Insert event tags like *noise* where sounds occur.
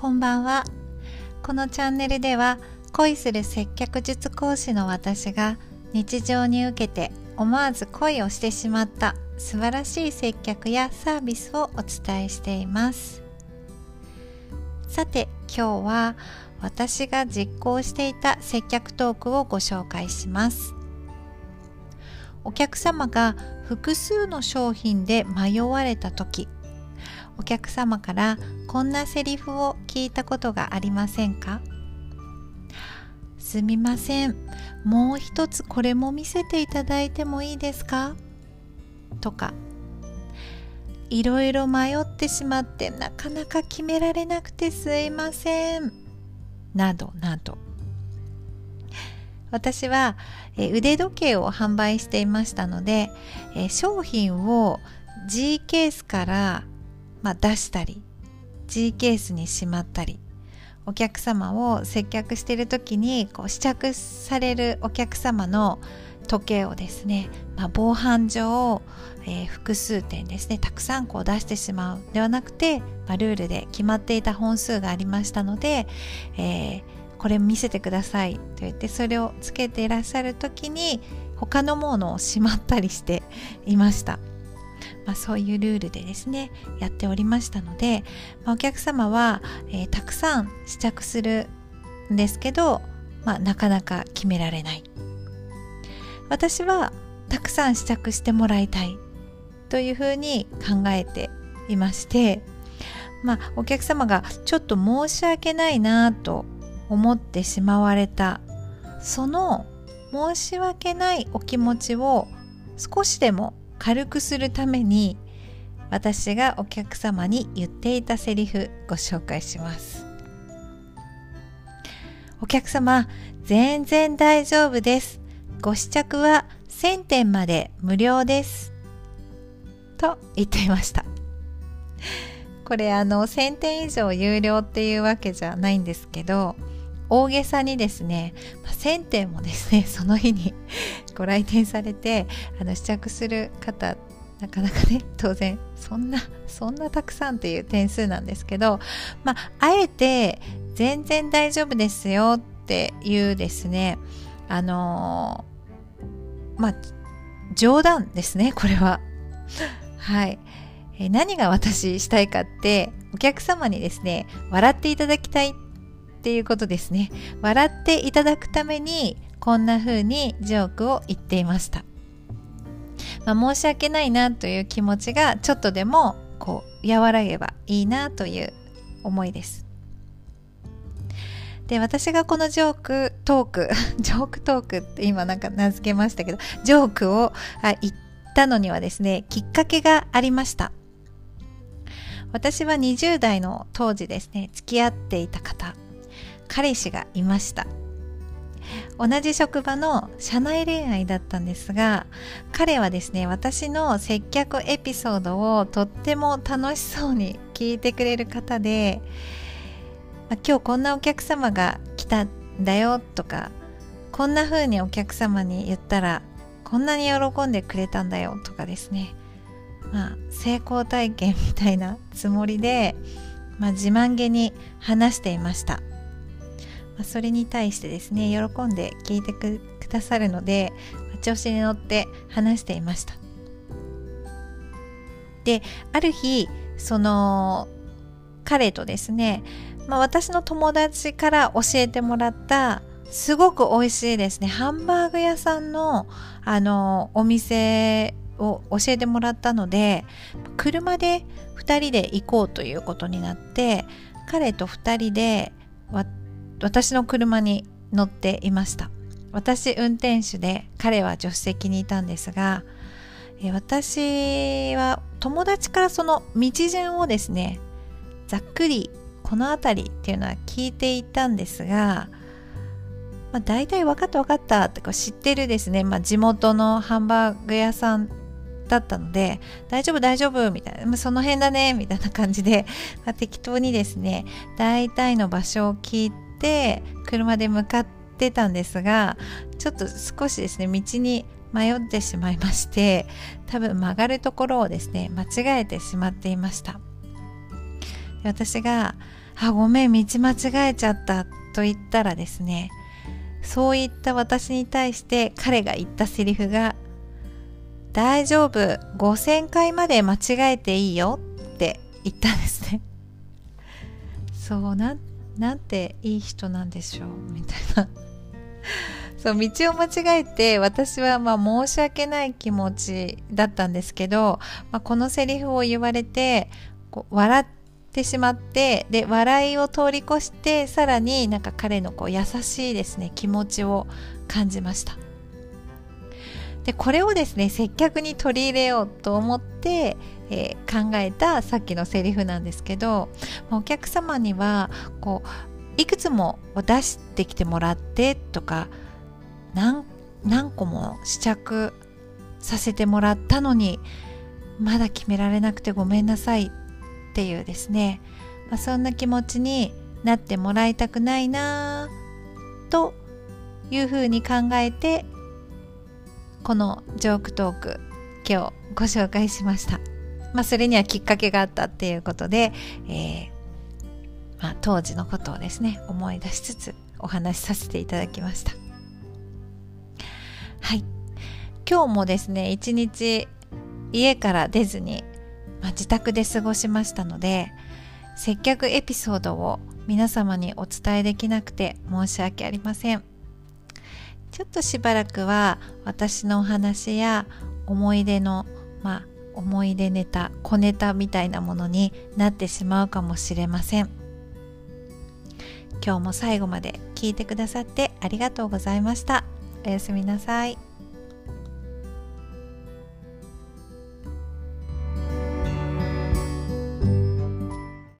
こんばんは。このチャンネルでは恋する接客術講師の私が日常に受けて思わず恋をしてしまった素晴らしい接客やサービスをお伝えしています。さて今日は私が実行していた接客トークをご紹介します。お客様が複数の商品で迷われた時お客様からこんなセリフを聞いたことがありませんか？すみません。もう一つこれも見せていただいてもいいですか？とか。いろいろ迷ってしまってなかなか決められなくてすいません。などなど。私は腕時計を販売していましたので商品を G ケースから、ま、出したり G ケースにしまったりお客様を接客している時にこう試着されるお客様の時計をですね、まあ、防犯上、えー、複数点ですねたくさんこう出してしまうではなくて、まあ、ルールで決まっていた本数がありましたので、えー、これ見せてくださいと言ってそれをつけていらっしゃる時に他のものをしまったりしていました。まあ、そういうルールでですねやっておりましたので、まあ、お客様は、えー、たくさん試着するんですけど、まあ、なかなか決められない。私はたくさん試着してもらいたい。というふうに考えていましてまあお客様がちょっと申し訳ないなと思ってしまわれたその申し訳ないお気持ちを少しでも軽くするために私がお客様に言っていたセリフご紹介します。お客様全然大丈夫です。ご試着は1000点まで無料です。と言っていました。これあの1000点以上有料っていうわけじゃないんですけど大げさにですね、まあ、1000点もですね *laughs* その日に *laughs* ご来店されてあの試着する方なかなかね当然そんなそんなたくさんっていう点数なんですけどまああえて全然大丈夫ですよっていうですねあのー、まあ冗談ですねこれは。*laughs* はい。え何が私したいかってお客様にですね笑っていただきたいっっていうことですね。笑っていただくためにこんな風にジョークを言っていました。まあ、申し訳ないなという気持ちがちょっとでもこう和らげばいいなという思いです。で私がこのジョークトーク *laughs* ジョークトークって今なんか名付けましたけどジョークを言ったのにはですねきっかけがありました私は20代の当時ですね付き合っていた方彼氏がいました。同じ職場の社内恋愛だったんですが彼はですね私の接客エピソードをとっても楽しそうに聞いてくれる方で、今日こんなお客様が来たんだよとかこんな風にお客様に言ったらこんなに喜んでくれたんだよとかですね。まあ成功体験みたいなつもりで、まあ、自慢げに話していました。まあ、それに対してですね喜んで聞いてくださるので調子に乗って話していました。である日その彼とですね、まあ、私の友達から教えてもらったすごく美味しいですねハンバーグ屋さんのあのお店を教えてもらったので車で2人で行こうということになって彼と2人で私の車に乗っていました。私運転手で彼は助手席にいたんですが私は友達からその道順をですねざっくりこの辺りっていうのは聞いていたんですが、まあ、大体分かった分かったって知ってるですね、まあ、地元のハンバーグ屋さんだったので大丈夫大丈夫みたいな、まあ、その辺だねみたいな感じで、まあ、適当にですね大体の場所を聞いてって車で向かってたんですがちょっと少しですね道に迷ってしまいまして多分曲がるところをですね間違えてしまっていました。私があごめん道間違えちゃったと言ったらですねそういった私に対して彼が言ったセリフが大丈夫5000回まで間違えていいよって言ったんですね。そうななんていい人なんでしょう？*laughs* みたいな。そう道を間違えて私はまあ申し訳ない気持ちだったんですけど、まあ、このセリフを言われてこう笑ってしまってで笑いを通り越してさらになんか彼のこう優しいですね気持ちを感じました。でこれをですね接客に取り入れようと思って、えー、考えたさっきのセリフなんですけどお客様にはこういくつも出してきてもらってとか何何個も試着させてもらったのにまだ決められなくてごめんなさいっていうですね、まあ、そんな気持ちになってもらいたくないなというふうに考えてこのジョークトーク今日ご紹介しました。まあ、それにはきっかけがあったっていうことで、えー、まあ、当時のことをですね思い出しつつお話しさせていただきました。はい今日もですね一日家から出ずに、まあ、自宅で過ごしましたので接客エピソードを皆様にお伝えできなくて申し訳ありませんちょっとしばらくは私のお話や思い出のまあ思い出ネタ小ネタみたいなものになってしまうかもしれません今日も最後まで聞いてくださってありがとうございました。おやすみなさい。